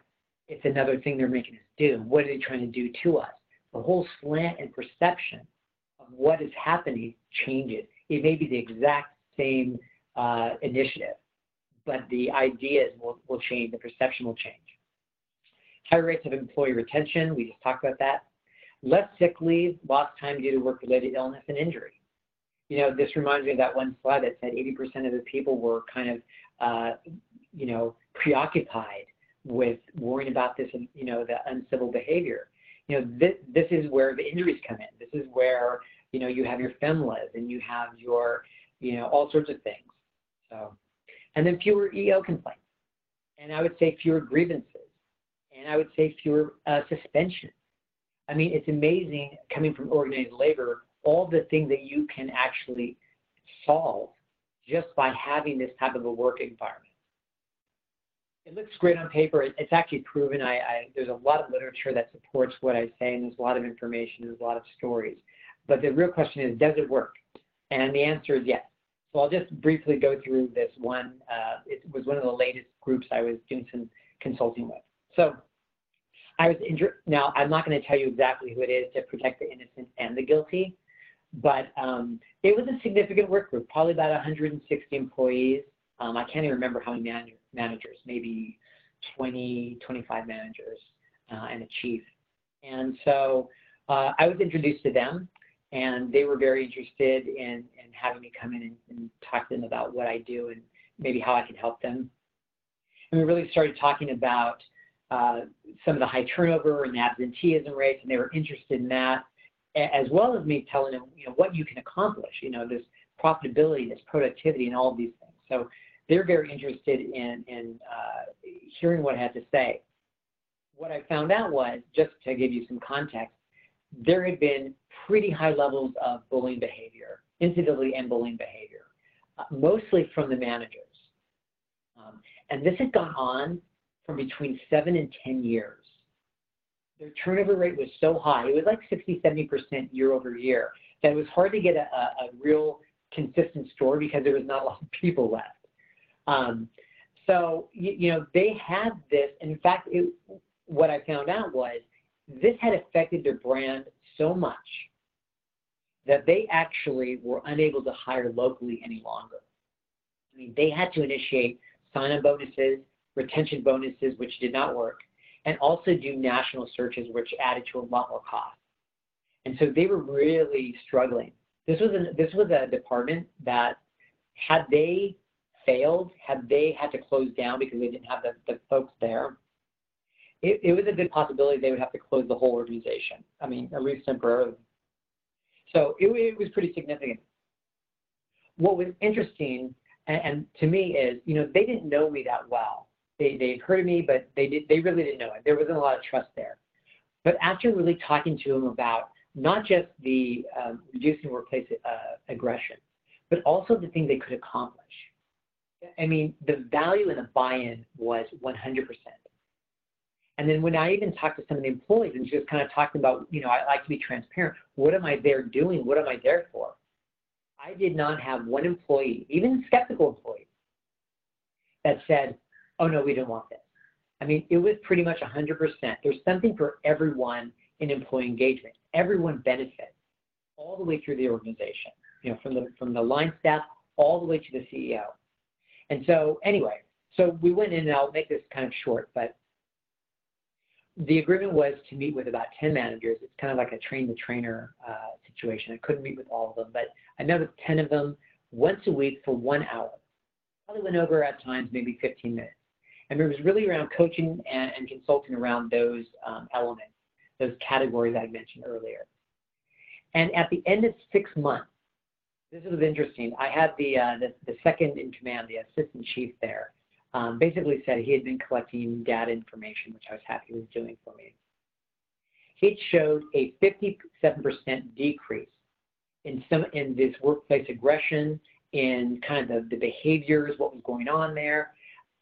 it's another thing they're making us do. What are they trying to do to us? The whole slant and perception of what is happening changes. It may be the exact same uh, initiative, but the ideas will, will change, the perception will change. Higher rates of employee retention, we just talked about that. Less sick leave, lost time due to work-related illness and injury you know, this reminds me of that one slide that said 80% of the people were kind of, uh, you know, preoccupied with worrying about this, and you know, the uncivil behavior. You know, this, this is where the injuries come in. This is where, you know, you have your FMLAs and you have your, you know, all sorts of things. So, and then fewer EO complaints. And I would say fewer grievances. And I would say fewer uh, suspensions. I mean, it's amazing coming from organized labor all the things that you can actually solve just by having this type of a work environment. It looks great on paper. It's actually proven. I, I, there's a lot of literature that supports what I say, and there's a lot of information, there's a lot of stories. But the real question is, does it work? And the answer is yes. So I'll just briefly go through this one. Uh, it was one of the latest groups I was doing some consulting with. So I was. Now, I'm not going to tell you exactly who it is to protect the innocent and the guilty, but um, it was a significant work group, probably about 160 employees. Um, I can't even remember how many man- managers, maybe 20, 25 managers, uh, and a chief. And so uh, I was introduced to them, and they were very interested in, in having me come in and, and talk to them about what I do and maybe how I can help them. And we really started talking about uh, some of the high turnover and absenteeism rates, and they were interested in that, as well as me telling them, you know, what you can accomplish, you know, this profitability, this productivity, and all of these things. So they're very interested in, in uh, hearing what I had to say. What I found out was, just to give you some context, there had been pretty high levels of bullying behavior, incivility and bullying behavior, uh, mostly from the managers. Um, and this had gone on for between seven and 10 years. Their turnover rate was so high, it was like 60, 70% year over year, that it was hard to get a, a, a real consistent story because there was not a lot of people left. Um, so, you, you, know, they had this, in fact, it, what I found out was this had affected their brand so much that they actually were unable to hire locally any longer. I mean, they had to initiate sign-on bonuses, retention bonuses, which did not work, and also do national searches, which added to a lot more cost. And so they were really struggling. This was this was a department that had they failed, had they had to close down because they didn't have the, the folks there, it, it was a good possibility they would have to close the whole organization. I mean, at least temporarily. So it, it was pretty significant. What was interesting, and, and, to me, is you know they didn't know me that well. They they heard of me, but they did they really didn't know it. There wasn't a lot of trust there. But after really talking to them about not just the um, reducing workplace uh, aggression, but also the things they could accomplish. I mean, the value and the buy-in was 100%. And then when I even talked to some of the employees and just kind of talking about, you know, I like to be transparent. What am I there doing? What am I there for? I did not have one employee, even skeptical employees, that said, oh no, we didn't want this. I mean, it was pretty much 100%. There's something for everyone in employee engagement. Everyone benefits all the way through the organization, you know, from the, from the line staff all the way to the CEO. And so anyway, so we went in and I'll make this kind of short, but the agreement was to meet with about 10 managers. It's kind of like a train the trainer uh, situation. I couldn't meet with all of them, but I met with 10 of them once a week for one hour. Probably went over at times maybe 15 minutes. And it was really around coaching and, and consulting around those um, elements, those categories I mentioned earlier. And at the end of six months, this was interesting. I had the, uh, the, the second in command, the assistant chief there, um, basically said he had been collecting data information, which I was happy he was doing for me. It showed a 57% decrease in some in this workplace aggression, in kind of the, the behaviors, what was going on there.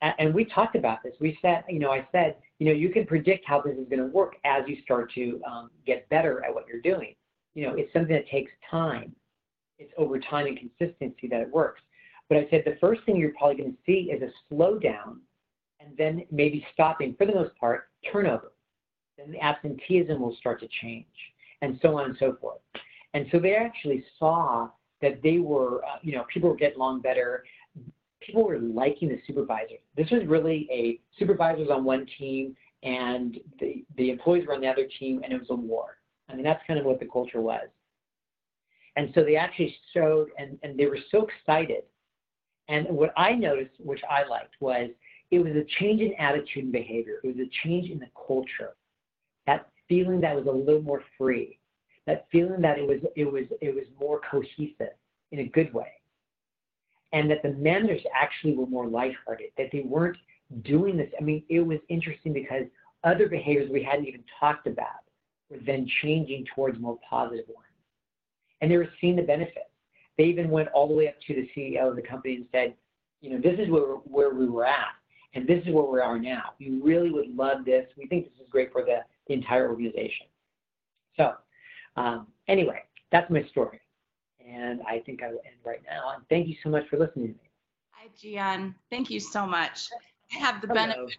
And we talked about this. We said, you know, I said, you know, you can predict how this is going to work as you start to um, get better at what you're doing. You know, it's something that takes time. It's over time and consistency that it works. But I said the first thing you're probably going to see is a slowdown and then maybe stopping, for the most part, turnover. Then the absenteeism will start to change and so on and so forth. And so they actually saw that they were, uh, you know, people were getting along better. People were liking the supervisors. This was really a supervisors on one team and the, the employees were on the other team and it was a war. I mean, that's kind of what the culture was. And so they actually showed, and, and they were so excited and what I noticed, which I liked, was it was a change in attitude and behavior. It was a change in the culture. That feeling that was a little more free. That feeling that it was it was it was more cohesive in a good way. And that the managers actually were more lighthearted, that they weren't doing this. I mean, it was interesting because other behaviors we hadn't even talked about were then changing towards more positive ones. And they were seeing the benefits. They even went all the way up to the CEO of the company and said, you know, this is where, where we were at, and this is where we are now. We really would love this. We think this is great for the, the entire organization. So, um, anyway, that's my story. And I think I will end right now. And thank you so much for listening to me. Hi, Gian. Thank you so much. I have the Hello. benefit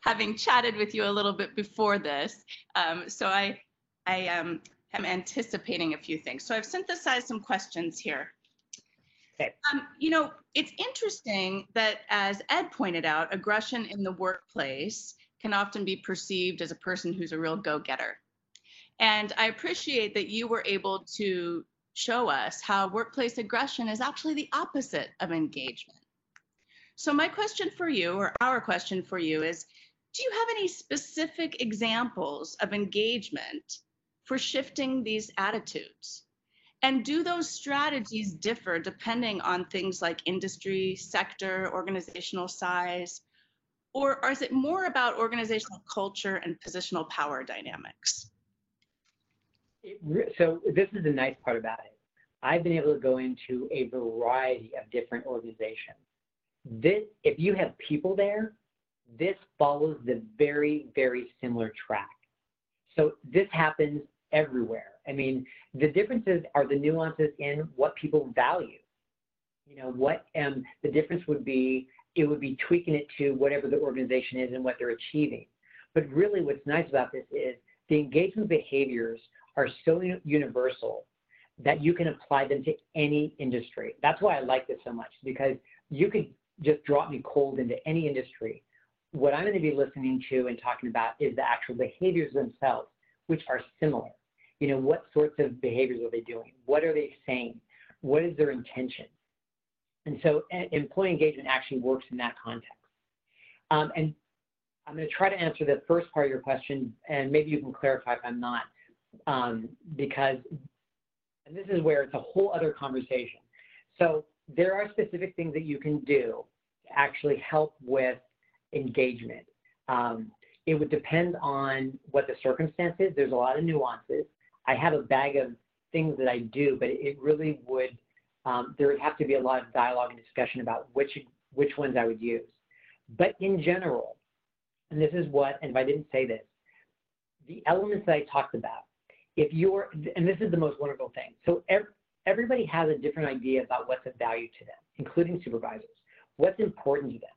having chatted with you a little bit before this. Um, so I, I um, am anticipating a few things. So I've synthesized some questions here. Okay. Um, you know, it's interesting that, as Ed pointed out, aggression in the workplace can often be perceived as a person who's a real go-getter. And I appreciate that you were able to show us how workplace aggression is actually the opposite of engagement. So my question for you, or our question for you is, do you have any specific examples of engagement for shifting these attitudes? And do those strategies differ depending on things like industry, sector, organizational size? Or is it more about organizational culture and positional power dynamics? So this is the nice part about it. I've been able to go into a variety of different organizations. This, if you have people there, this follows the very, very similar track. So this happens everywhere. I mean, the differences are the nuances in what people value. You know, what um, the difference would be, it would be tweaking it to whatever the organization is and what they're achieving. But really, what's nice about this is the engagement behaviors are so universal that you can apply them to any industry. That's why I like this so much because you could just drop me cold into any industry. What I'm going to be listening to and talking about is the actual behaviors themselves, which are similar. You know, what sorts of behaviors are they doing? What are they saying? What is their intention? And so employee engagement actually works in that context. Um, and I'm going to try to answer the first part of your question, and maybe you can clarify if I'm not, um, because and this is where it's a whole other conversation. So there are specific things that you can do to actually help with engagement. Um, it would depend on what the circumstances. There's a lot of nuances. I have a bag of things that I do, but it really would um, there would have to be a lot of dialogue and discussion about which which ones I would use. But in general, and this is what, and if I didn't say this, the elements that I talked about, if you're, and this is the most wonderful thing. So everybody has a different idea about what's of value to them, including supervisors. What's important to them?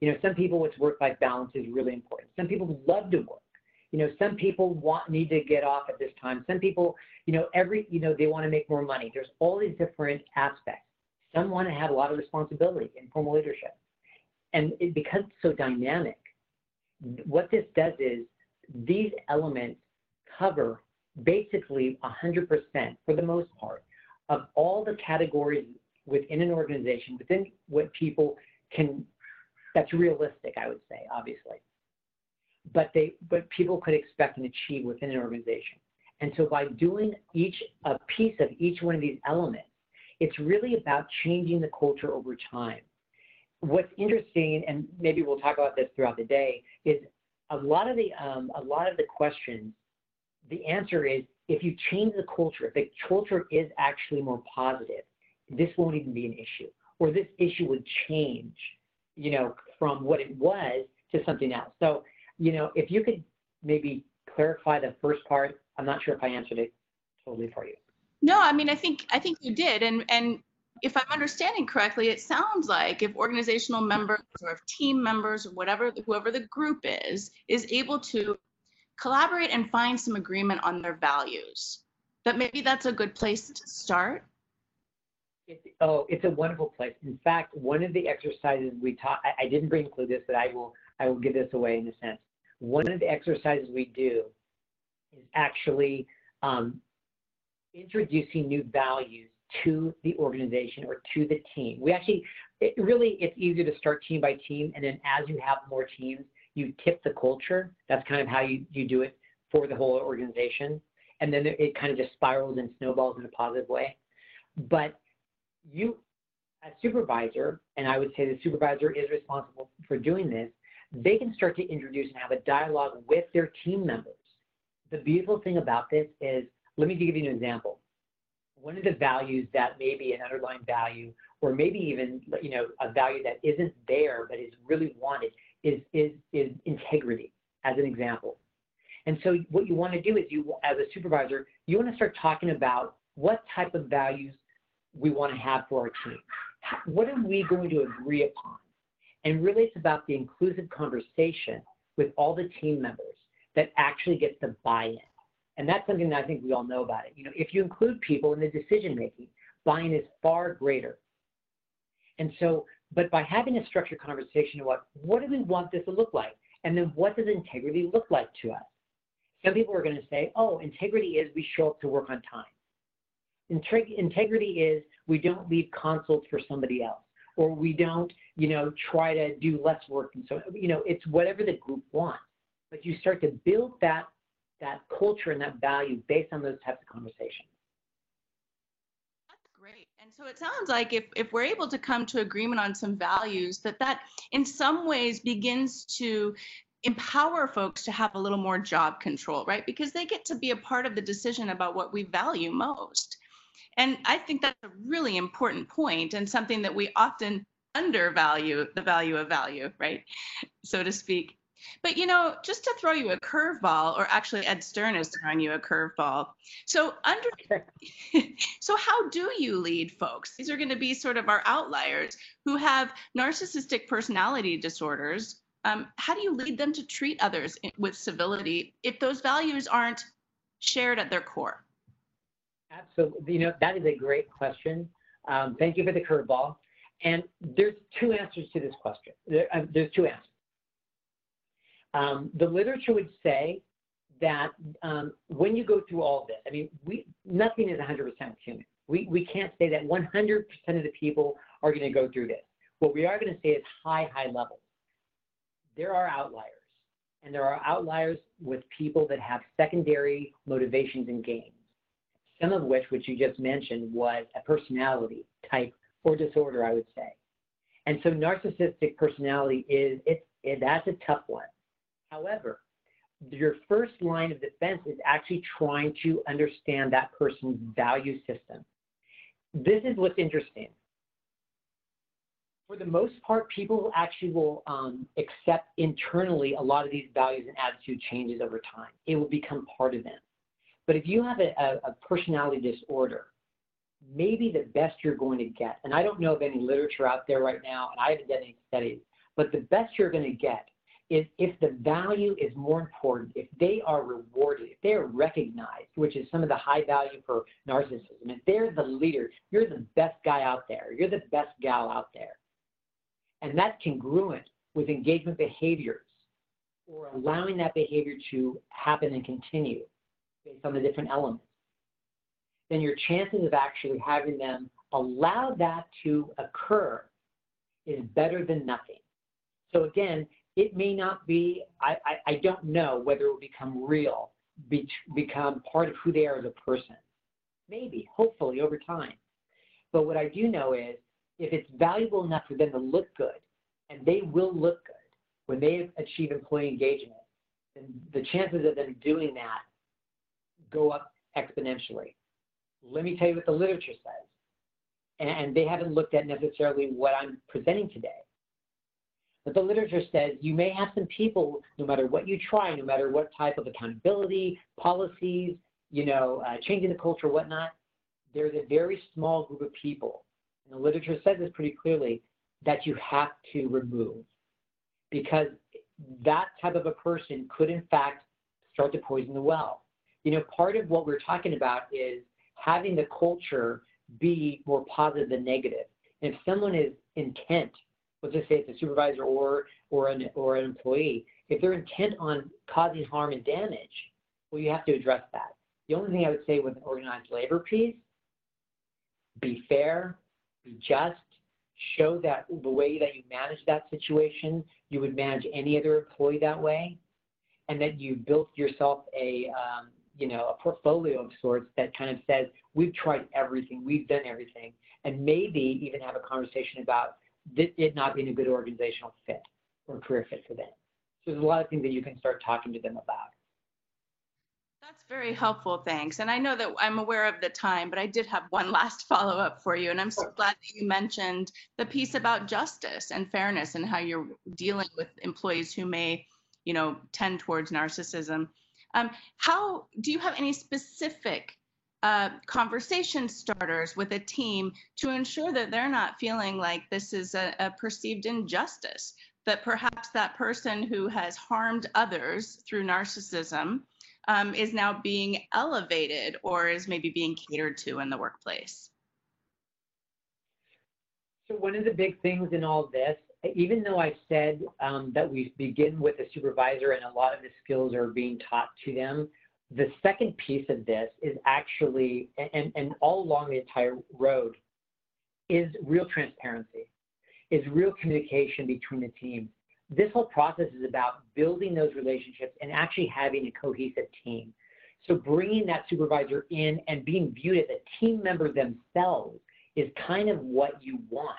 You know, some people, what's work-life balance is really important. Some people love to work. You know, some people want need to get off at this time. Some people, you know, every, you know, they want to make more money. There's all these different aspects. Some want to have a lot of responsibility in formal leadership. And it, because it's so dynamic, what this does is these elements cover basically 100% for the most part of all the categories within an organization, within what people can, that's realistic, I would say, obviously. But they, but people could expect and achieve within an organization. And so by doing each, a piece of each one of these elements, it's really about changing the culture over time. What's interesting, and maybe we'll talk about this throughout the day, is a lot of the um, a lot of the questions the answer is if you change the culture, if the culture is actually more positive, this won't even be an issue. Or this issue would change, you know, from what it was to something else. So, you know, if you could maybe clarify the first part, I'm not sure if I answered it totally for you. No, I mean, I think I think you did, and and if I'm understanding correctly, it sounds like if organizational members or if team members or whatever whoever the group is is able to collaborate and find some agreement on their values. That maybe that's a good place to start. Oh, it's a wonderful place. In fact, one of the exercises we taught, I, I didn't include this, but I will, I will give this away in a sense. One of the exercises we do is actually um, introducing new values to the organization or to the team. We actually, it really, it's easier to start team by team, and then as you have more teams, you tip the culture. That's kind of how you, you do it for the whole organization. And then it kind of just spirals and snowballs in a positive way. But you, as supervisor, and I would say the supervisor is responsible for doing this, they can start to introduce and have a dialogue with their team members. The beautiful thing about this is, let me give you an example. One of the values that may be an underlying value, or maybe even you know a value that isn't there but is really wanted, is, is, is integrity, as an example. And so what you want to do is you, as a supervisor, you want to start talking about what type of values we want to have for our team. What are we going to agree upon? And really it's about the inclusive conversation with all the team members that actually gets the buy-in. And that's something that I think we all know about it. You know, if you include people in the decision making, buy-in is far greater. And so but by having a structured conversation about what do we want this to look like? And then what does integrity look like to us? Some people are going to say, oh, integrity is we show up to work on time. Integ- integrity is we don't leave consults for somebody else, or we don't, you know, try to do less work. And so, you know, it's whatever the group wants. But you start to build that that culture and that value based on those types of conversations. That's great. And so it sounds like if, if we're able to come to agreement on some values, that that in some ways begins to empower folks to have a little more job control, right? Because they get to be a part of the decision about what we value most. And I think that's a really important point and something that we often undervalue the value of value, right? So to speak. But you know, just to throw you a curveball, or actually Ed Stern is throwing you a curveball. So under [LAUGHS] so how do you lead folks? These are going to be sort of our outliers who have narcissistic personality disorders um, how do you lead them to treat others with civility if those values aren't shared at their core? Absolutely. You know, that is a great question. Um, thank you for the curveball. And there's two answers to this question. There, uh, there's two answers. Um, the literature would say that um, when you go through all this, I mean, we, nothing is 100% human. We, we can't say that 100% of the people are going to go through this. What we are going to say is high, high levels there are outliers. And there are outliers with people that have secondary motivations and gains. Some of which, which you just mentioned, was a personality type or disorder, I would say. And so narcissistic personality is, it's, it, that's a tough one. However, your first line of defense is actually trying to understand that person's value system. This is what's interesting for the most part, people actually will um, accept internally a lot of these values and attitude changes over time. It will become part of them. But if you have a, a, personality disorder, maybe the best you're going to get, and I don't know of any literature out there right now, and I haven't done any studies, but the best you're going to get is if the value is more important, if they are rewarded, if they are recognized, which is some of the high value for narcissism, if they're the leader, you're the best guy out there, you're the best gal out there. And that's congruent with engagement behaviors or allowing that behavior to happen and continue based on the different elements, then your chances of actually having them allow that to occur is better than nothing. So again, it may not be, I, I, I don't know whether it will become real, be, become part of who they are as a person. Maybe, hopefully, over time. But what I do know is if it's valuable enough for them to look good, and they will look good when they achieve employee engagement, then the chances of them doing that go up exponentially. Let me tell you what the literature says. And they haven't looked at necessarily what I'm presenting today. But the literature says you may have some people, no matter what you try, no matter what type of accountability, policies, you know, uh, changing the culture, whatnot, there's a very small group of people and the literature says this pretty clearly, that you have to remove because that type of a person could in fact start to poison the well. You know, part of what we're talking about is having the culture be more positive than negative. And if someone is intent, let's just say it's a supervisor or or an or an employee, if they're intent on causing harm and damage, well, you have to address that. The only thing I would say with an organized labor piece, be fair, be just, show that the way that you manage that situation, you would manage any other employee that way, and that you built yourself a um, you know a portfolio of sorts that kind of says we've tried everything, we've done everything, and maybe even have a conversation about it not being a good organizational fit or career fit for them. So there's a lot of things that you can start talking to them about. That's very helpful, thanks. And I know that I'm aware of the time, but I did have one [LAUGHS] last follow up for you. And I'm so glad that you mentioned the piece about justice and fairness and how you're dealing with employees who may, you know, tend towards narcissism. Um, how do you have any specific uh, conversation starters with a team to ensure that they're not feeling like this is a, a perceived injustice? That perhaps that person who has harmed others through narcissism um, is now being elevated or is maybe being catered to in the workplace? So one of the big things in all this even though I said um, that we begin with a supervisor and a lot of the skills are being taught to them, the second piece of this is actually, and, and all along the entire road, is real transparency, is real communication between the teams. This whole process is about building those relationships and actually having a cohesive team. So bringing that supervisor in and being viewed as a team member themselves is kind of what you want.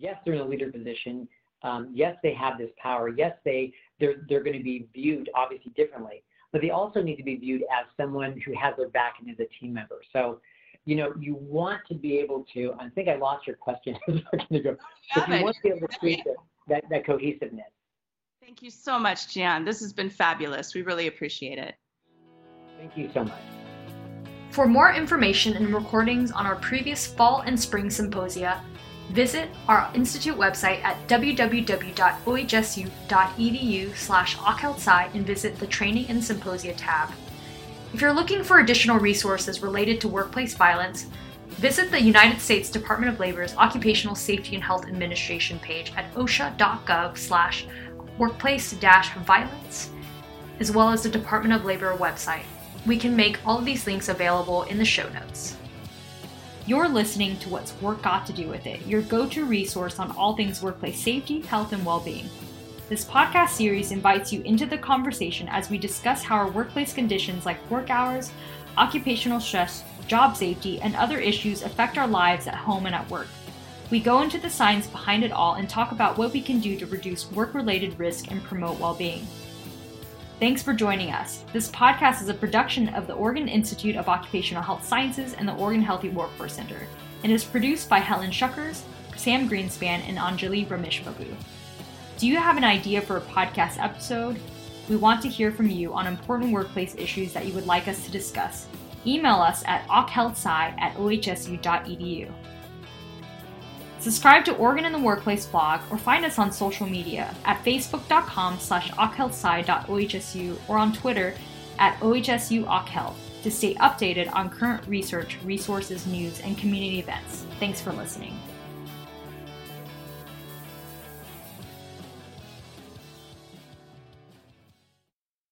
Yes, they're in a leader position. Um, yes, they have this power. Yes, they they're they're going to be viewed obviously differently, but they also need to be viewed as someone who has their back and is a team member. So, you know, you want to be able to. I think I lost your question a second ago. But you want to be able to create that, that, that cohesiveness. Thank you so much, Gian. This has been fabulous. We really appreciate it. Thank you so much. For more information and recordings on our previous fall and spring symposia, visit our institute website at www.ohsu.edu slash and visit the Training and Symposia tab. If you're looking for additional resources related to workplace violence, visit the United States Department of Labor's Occupational Safety and Health Administration page at osha.gov slash workplace-violence, as well as the Department of Labor website. We can make all of these links available in the show notes. You're listening to What's Work Got to Do with It, your go to resource on all things workplace safety, health, and well being. This podcast series invites you into the conversation as we discuss how our workplace conditions like work hours, occupational stress, job safety, and other issues affect our lives at home and at work. We go into the science behind it all and talk about what we can do to reduce work related risk and promote well being. Thanks for joining us. This podcast is a production of the Oregon Institute of Occupational Health Sciences and the Oregon Healthy Workforce Center and is produced by Helen Shuckers, Sam Greenspan, and Anjali Rameshbabu. Do you have an idea for a podcast episode? We want to hear from you on important workplace issues that you would like us to discuss. Email us at ochhealthsci at ohsu.edu. Subscribe to Oregon in the Workplace blog or find us on social media at facebook.com slash or on Twitter at ohsu to stay updated on current research, resources, news, and community events. Thanks for listening.